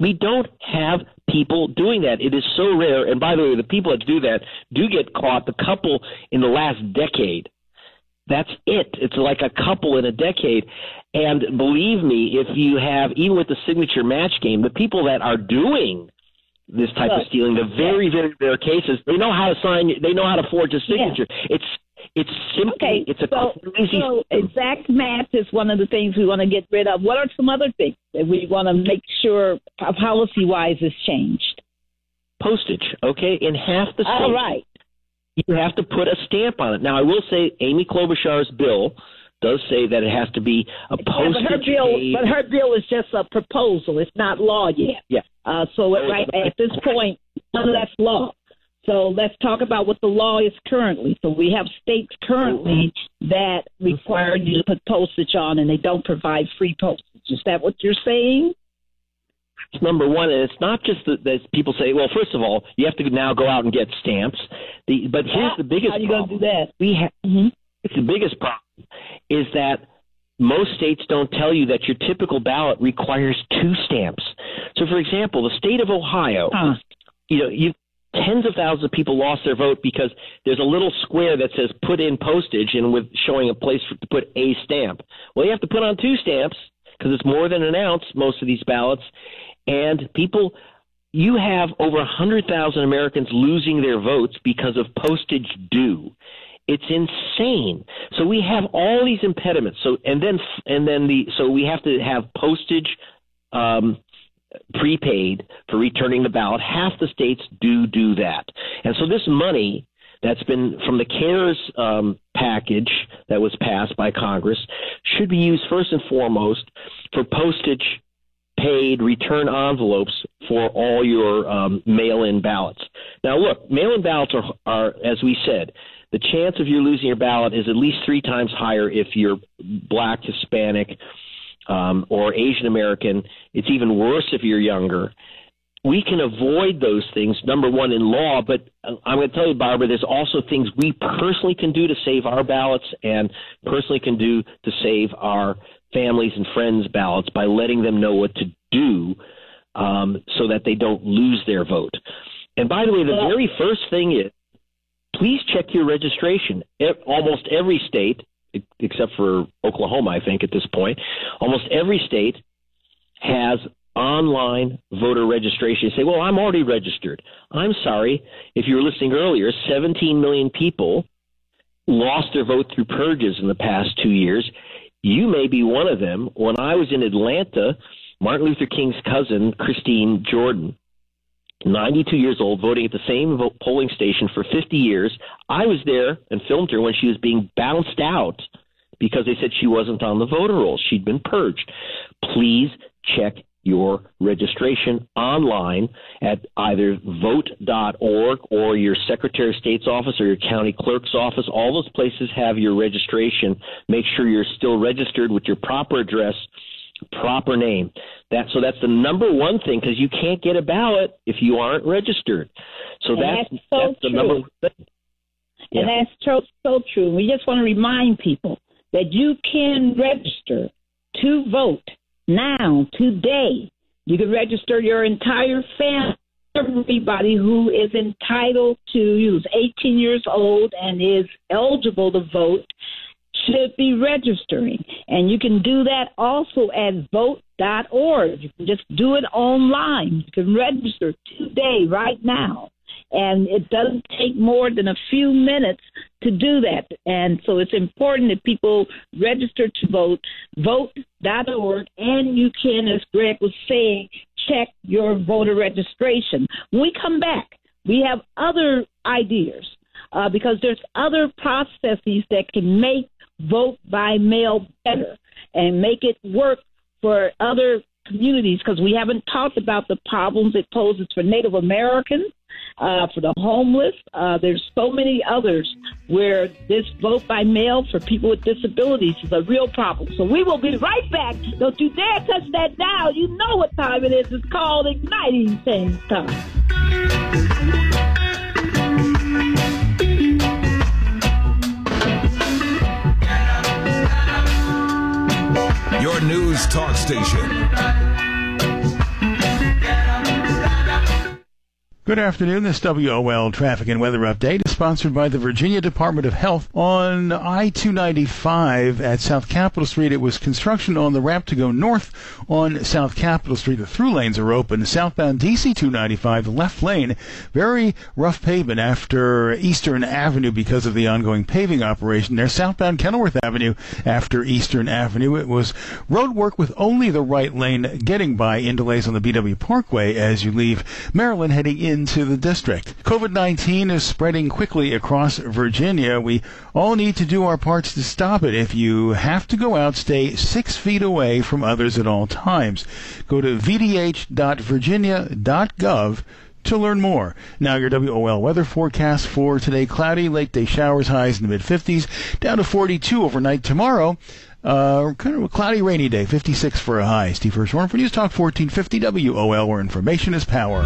We don't have people doing that. It is so rare. And by the way, the people that do that do get caught. The couple in the last decade that's it. It's like a couple in a decade. And believe me, if you have, even with the signature match game, the people that are doing this type of stealing, the very, very rare cases, they know how to sign, they know how to forge a signature. It's, It's simply okay, it's a so, crazy. So exact math is one of the things we want to get rid of. What are some other things that we want to make sure policy wise is changed? Postage, okay, in half the states. All right. You have to put a stamp on it. Now, I will say Amy Klobuchar's bill does say that it has to be a postage. Yeah, but her bill, but her bill is just a proposal. It's not law yet. Yeah. Uh, so Oh, right at this point, none of that's law. So let's talk about what the law is currently. So we have states currently that require you to put postage on, and they don't provide free postage. Is that what you're saying? Number one, and it's not just that, that people say, well, first of all, you have to now go out and get stamps. The, but here's the biggest How you going to problem. do that? We have hmm it's the biggest problem is that most states don't tell you that your typical ballot requires two stamps. So, for example, the state of Ohio, Huh. you know, you tens of thousands of people lost their vote because there's a little square that says put in postage and with showing a place for, to put a stamp. Well, you have to put on two stamps because it's more than an ounce most of these ballots, and people. You have over 100,000 Americans losing their votes because of postage due. It's insane. So we have all these impediments. So and then and then the so we have to have postage um, prepaid for returning the ballot. Half the states do do that, and so this money that's been from the CARES um, package that was passed by Congress should be used first and foremost for postage paid return envelopes for all your um, mail-in ballots. Now, look, mail-in ballots are, are, as we said, the chance of you losing your ballot is at least three times higher if you're black, Hispanic, um, or Asian American. It's even worse if you're younger. We can avoid those things, number one, in law, but I'm going to tell you, Barbara, there's also things we personally can do to save our ballots and personally can do to save our families and friends' ballots by letting them know what to do um, so that they don't lose their vote. And by the way, the very first thing is please check your registration. Almost every state, except for Oklahoma, I think, at this point, almost every state has online voter registration. You say, well, I'm already registered. I'm sorry. If you were listening earlier, 17 million people lost their vote through purges in the past two years. You may be one of them. When I was in Atlanta, Martin Luther King's cousin, Christine Jordan, 92 years old, voting at the same polling station for 50 years. I was there and filmed her when she was being bounced out because they said she wasn't on the voter rolls. She'd been purged. Please check your registration online at either vote.org or your Secretary of State's office or your county clerk's office. All those places have your registration. Make sure you're still registered with your proper address, proper name. That so that's the number one thing because you can't get a ballot if you aren't registered. So And that's that's so that's the true. number one thing. And that's so, so true. We just want to remind people that you can register to vote now, today. You can register your entire family, everybody who is entitled to, who's 18 years old and is eligible to vote, should be registering. And you can do that also at vote.org. You can just do it online. You can register today, right now. And it doesn't take more than a few minutes to do that. And so it's important that people register to vote, vote.org, and you can, as Greg was saying, check your voter registration. When we come back, we have other ideas uh, because there's other processes that can make vote by mail better and make it work for other communities because we haven't talked about the problems it poses for Native Americans, uh, for the homeless. Uh, there's so many others where this vote by mail for people with disabilities is a real problem. So we will be right back. Don't you dare touch that dial. You know what time it is. It's called Igniting Change Time. Your news talk station. Good afternoon. This WOL traffic and weather update is sponsored by the Virginia Department of Health. On I-295 at South Capitol Street, it was construction on the ramp to go north on South Capitol Street. The through lanes are open. Southbound DC 295, the left lane, very rough pavement after Eastern Avenue because of the ongoing paving operation there. Southbound Kenilworth Avenue after Eastern Avenue. It was road work with only the right lane getting by in delays on the BW Parkway as you leave Maryland heading in into the district. COVID 19 is spreading quickly across Virginia. We all need to do our parts to stop it. If you have to go out, stay six feet away from others at all times. Go to vdh.virginia.gov to learn more. Now your WOL weather forecast for today cloudy, late day showers, highs in the mid 50s, down to 42 overnight tomorrow. Uh, kind of a cloudy, rainy day, 56 for a high. Steve Hirschhorn for News Talk 1450 WOL, where information is power.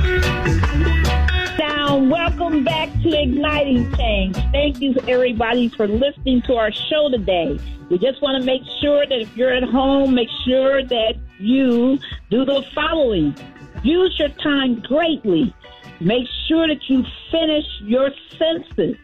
Now, welcome back to Igniting Change. Thank you, everybody, for listening to our show today. We just want to make sure that if you're at home, make sure that you do the following. Use your time greatly. Make sure that you finish your census.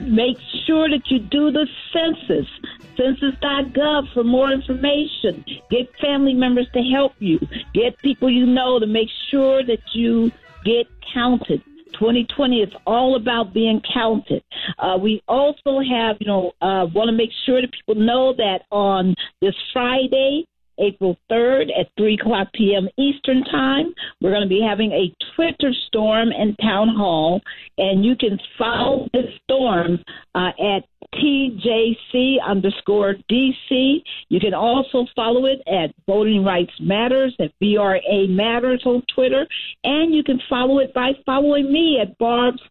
Make sure that you do the census census.gov for more information. Get family members to help you. Get people you know to make sure that you get counted. 2020 is all about being counted. Uh, we also have, you know, uh, want to make sure that people know that on this Friday, April 3rd at 3 o'clock p.m. Eastern Time. We're going to be having a Twitter storm in Town Hall, and you can follow the storm uh, at TJC underscore DC. You can also follow it at Voting Rights Matters, at VRA Matters on Twitter, and you can follow it by following me at Barb's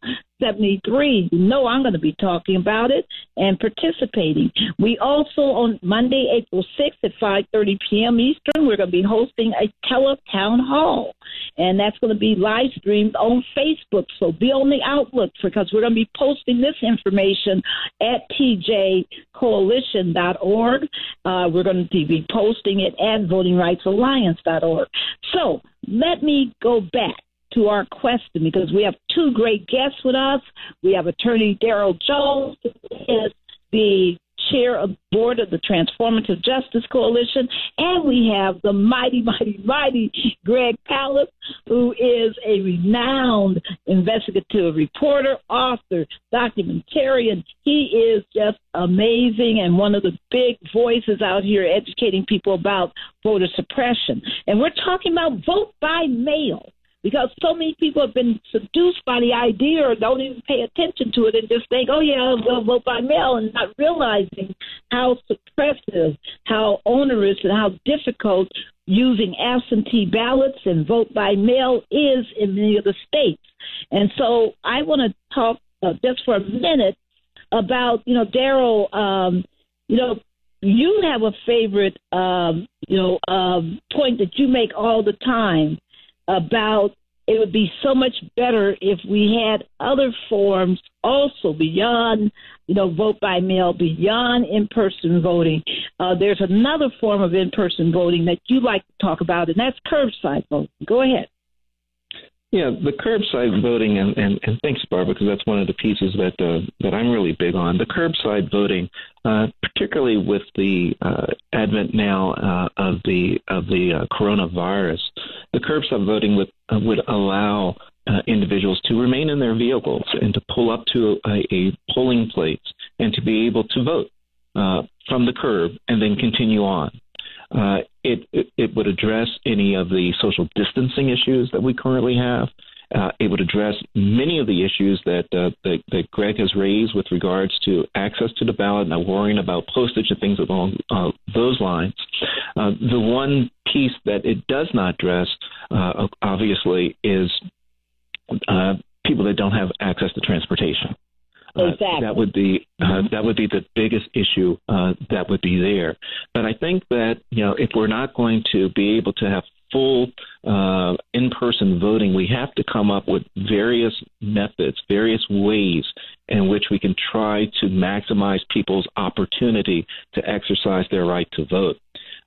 73. You know I'm going to be talking about it and participating. We also on Monday, April 6th at 5:30 p.m. Eastern, we're going to be hosting a teletown hall, and that's going to be live streamed on Facebook. So be on the outlook because we're going to be posting this information at tjcoalition.org. Uh, we're going to be posting it at votingrightsalliance.org. So let me go back to our question because we have two great guests with us. We have attorney Daryl Jones, who is the chair of the board of the Transformative Justice Coalition, and we have the mighty, mighty, mighty Greg Palast, who is a renowned investigative reporter, author, documentarian. He is just amazing and one of the big voices out here educating people about voter suppression. And we're talking about vote by mail because so many people have been seduced by the idea or don't even pay attention to it and just think, oh, yeah, we'll vote by mail, and not realizing how suppressive, how onerous, and how difficult using absentee ballots and vote by mail is in many of the states. And so I want to talk uh, just for a minute about, you know, Daryl, um, you know, you have a favorite, um, you know, um, point that you make all the time about it would be so much better if we had other forms also beyond, you know, vote by mail, beyond in person voting. Uh, there's another form of in person voting that you like to talk about, and that's curbside voting. Go ahead. Yeah, the curbside voting, and, and, and thanks, Barbara, because that's one of the pieces that uh, that I'm really big on. The curbside voting, uh, particularly with the uh, advent now uh, of the of the uh, coronavirus, the curbside voting would uh, would allow individuals to remain in their vehicles and to pull up to a, a polling place and to be able to vote from the curb and then continue on. Uh, it, it, it would address any of the social distancing issues that we currently have. Uh, it would address many of the issues that, uh, that, that Greg has raised with regards to access to the ballot, not worrying about postage and things along uh, those lines. Uh, the one piece that it does not address, uh, obviously, is uh, people that don't have access to transportation. Uh, exactly. that would be uh, that would be the biggest issue uh, that would be there. But I think that you know if we're not going to be able to have full uh, in-person voting, we have to come up with various methods, various ways in which we can try to maximize people's opportunity to exercise their right to vote.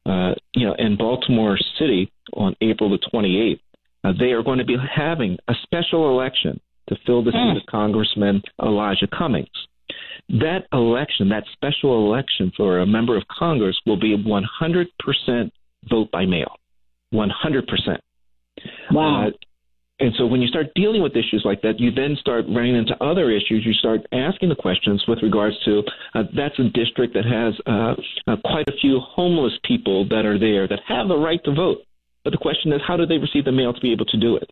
Uh, you know, in Baltimore City on April the 28th, uh, they are going to be having a special election to fill the seat of Congressman Elijah Cummings. That election, that special election for a member of Congress, will be 100% vote by mail. 100%. Wow. Uh, and so when you start dealing with issues like that, you then start running into other issues. You start asking the questions with regards to uh, that's a district that has uh, uh, quite a few homeless people that are there that have the right to vote. But the question is, how do they receive the mail to be able to do it?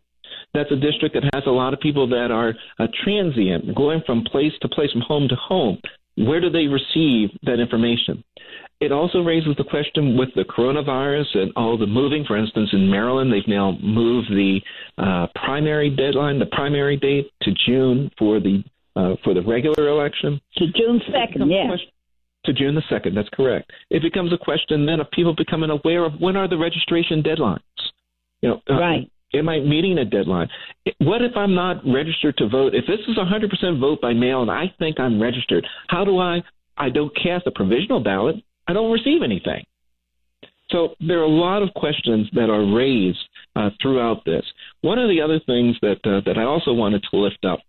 That's a district that has a lot of people that are uh, transient, going from place to place, from home to home. Where do they receive that information? It also raises the question with the coronavirus and all the moving. For instance, in Maryland, they've now moved the uh, primary deadline, the primary date, to June for the uh, for the regular election. To June second, yeah. To June the second, that's correct. It becomes a question then of people becoming aware of when are the registration deadlines. You know, uh, right. Am I meeting a deadline? What if I'm not registered to vote? If this is 100% vote by mail and I think I'm registered, how do I? I don't cast a provisional ballot. I don't receive anything. So there are a lot of questions that are raised uh, throughout this. One of the other things that uh, that I also wanted to lift up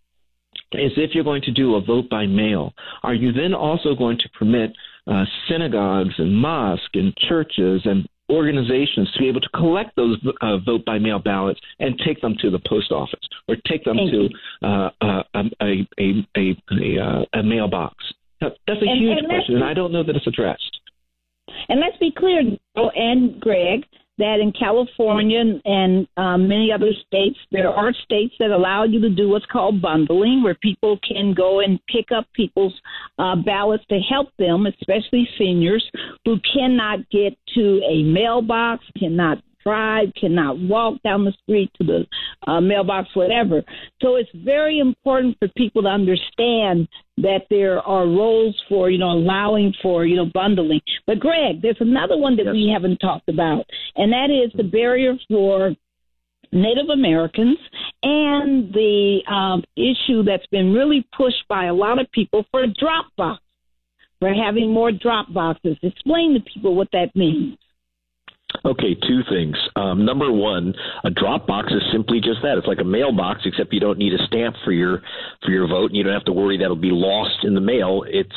is if you're going to do a vote by mail, are you then also going to permit uh, synagogues and mosques and churches and organizations to be able to collect those uh, vote by mail ballots and take them to the post office or take them Thank to uh, uh, a, a, a, a, uh, a mailbox? That's a And- huge and question, and I don't know that it's addressed. And let's be clear, Joe and Greg, that in California and um, many other states, there are states that allow you to do what's called bundling, where people can go and pick up people's uh, ballots to help them, especially seniors who cannot get to a mailbox, cannot drive, cannot walk down the street to the uh, mailbox, whatever. So it's very important for people to understand that there are roles for, you know, allowing for, you know, bundling. But Greg, there's another one that we haven't talked about, and that is the barrier for Native Americans and the um, issue that's been really pushed by a lot of people for a drop box, for having more drop boxes. Explain to people what that means. Okay, two things. Um, number one, a drop box is simply just that. It's like a mailbox, except you don't need a stamp for your for your vote, and you don't have to worry that'll be lost in the mail. It's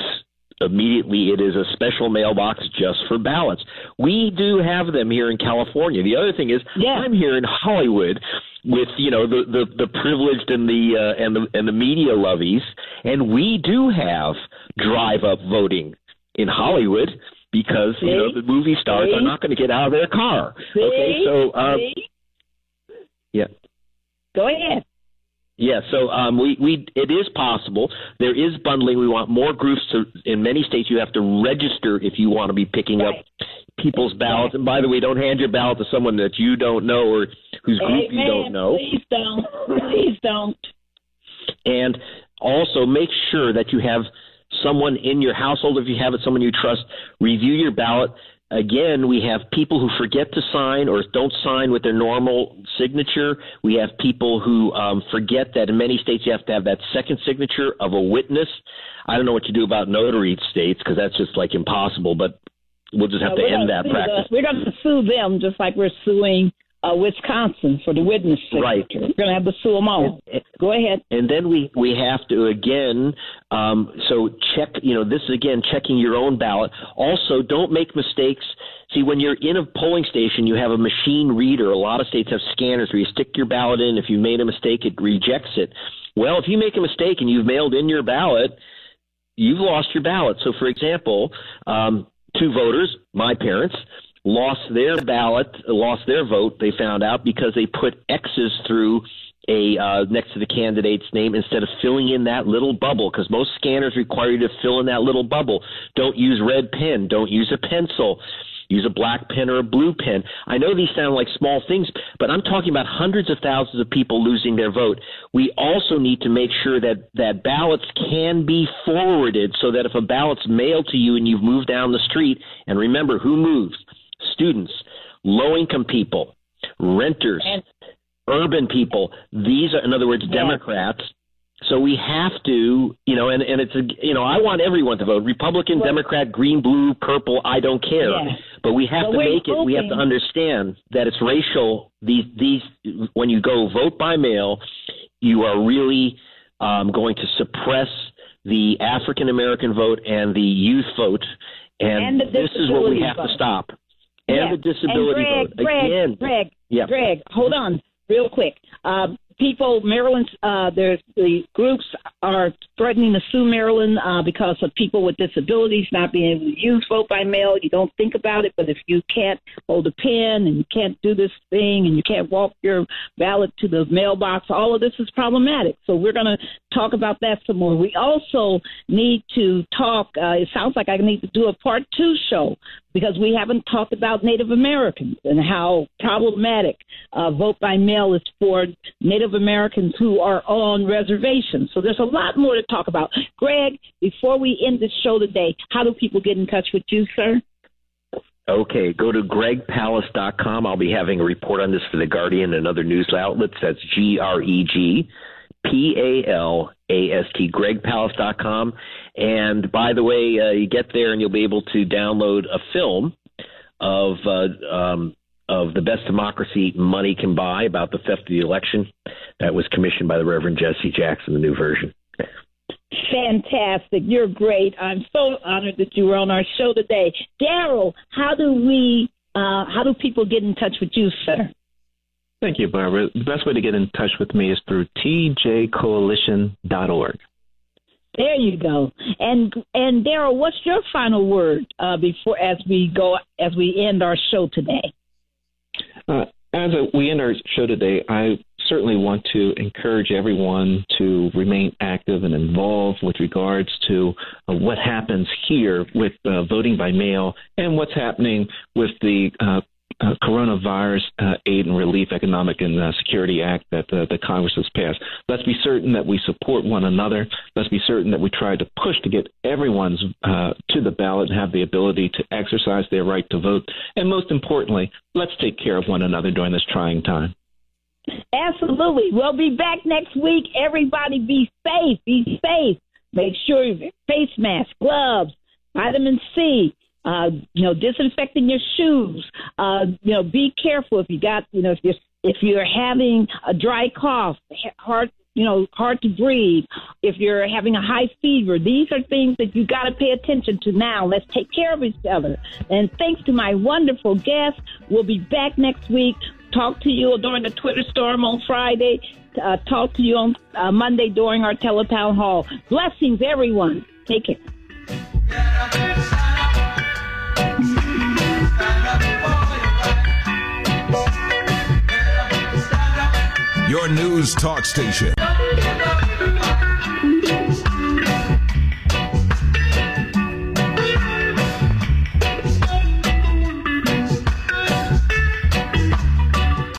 immediately it is a special mailbox just for ballots. We do have them here in California. The other thing is, I'm here in Hollywood with you know the the, the privileged and the uh, and the and the media lovies, and we do have drive up voting in Hollywood because you know the movie stars are not going to get out of their car. Okay, so um, See? yeah. Go ahead. Yeah, so um, we, we it is possible. There is bundling. We want more groups to. In many states, you have to register if you want to be picking up people's ballots. And by the way, don't hand your ballot to someone that you don't know or whose group you don't know. Please don't. Please don't. And also make sure that you have someone in your household, if you have it, someone you trust, review your ballot. Again, we have people who forget to sign or don't sign with their normal signature. We have people who um, forget that in many states you have to have that second signature of a witness. I don't know what you do about notary states because that's just like impossible, but we'll just have to end that practice. the- we're going to sue them just like we're suing uh, Wisconsin for the witness signature. Right. We're going to have to sue them all. Go ahead. And then we we have to again. Um, so check. You know, this is again checking your own ballot. Also, don't make mistakes. See, when you're in a polling station, you have a machine reader. A lot of states have scanners where you stick your ballot in. If you made a mistake, it rejects it. Well, if you make a mistake and you've mailed in your ballot, you've lost your ballot. So, for example, um, two voters, my parents, lost their ballot, lost their vote. They found out because they put X's through a uh, next to the candidate's name instead of filling in that little bubble. Because most scanners require you to fill in that little bubble. Don't use red pen. Don't use a pencil. Use a black pen or a blue pen. I know these sound like small things, but I'm talking about hundreds of thousands of people losing their vote. We also need to make sure that, that ballots can be forwarded so that if a ballot's mailed to you and you've moved down the street, and remember who moves? Students, low income people, renters, urban people. These are, in other words, Democrats so we have to, you know, and, and it's a, you know, I want everyone to vote Republican, well, Democrat, green, blue, purple. I don't care. But we have to make it. We have to understand that it's racial. These these when you go vote by mail, you are really um, going to suppress the African American vote and the youth vote, and, and this is what we have vote. to stop. And yeah. the disability and Greg, vote Greg, again. Greg, yeah. Greg, hold on, real quick. Um, people, Maryland's, uh, there's the groups are threatening to sue Maryland uh, because of people with disabilities not being able to use vote by mail. You don't think about it, but if you can't hold a pen and you can't do this thing and you can't walk your ballot to the mailbox, all of this is problematic. So we're going to talk about that some more. We also need to talk. Uh, it sounds like I need to do a part two show because we haven't talked about Native Americans and how problematic uh, vote by mail is for Native Americans who are on reservations. So there's a lot more to talk about. Greg, before we end the show today, how do people get in touch with you, sir? Okay, go to gregpalast.com. I'll be having a report on this for The Guardian and other news outlets. That's G R E G P A L A S T, gregpalast.com. And by the way, uh, you get there and you'll be able to download a film of uh, um, of the best democracy money can buy about the theft of the election. That was commissioned by the Reverend Jesse Jackson, the new version. Fantastic. You're great. I'm so honored that you were on our show today. Daryl, how do we uh, how do people get in touch with you, sir? Thank you, Barbara. The best way to get in touch with me is through tjcoalition.org. There you go. And and Daryl, what's your final word uh, before as we go as we end our show today? Uh, as a, we end our show today, I certainly want to encourage everyone to remain active and involved with regards to uh, what happens here with uh, voting by mail and what's happening with the uh, uh, coronavirus uh, aid and relief economic and uh, security act that uh, the congress has passed. Let's be certain that we support one another. Let's be certain that we try to push to get everyone's uh, to the ballot and have the ability to exercise their right to vote. And most importantly let's take care of one another during this trying time. Absolutely. We'll be back next week. Everybody be safe. Be safe. Make sure you face mask gloves vitamin c uh, you know, disinfecting your shoes. Uh, you know, be careful if you got, you know, if you're if you're having a dry cough, hard, you know, hard to breathe. If you're having a high fever, these are things that you got to pay attention to now. Let's take care of each other. And thanks to my wonderful guests, we'll be back next week. Talk to you during the Twitter storm on Friday. Uh, talk to you on uh, Monday during our teletown hall. Blessings, everyone. Take care. Your news talk station.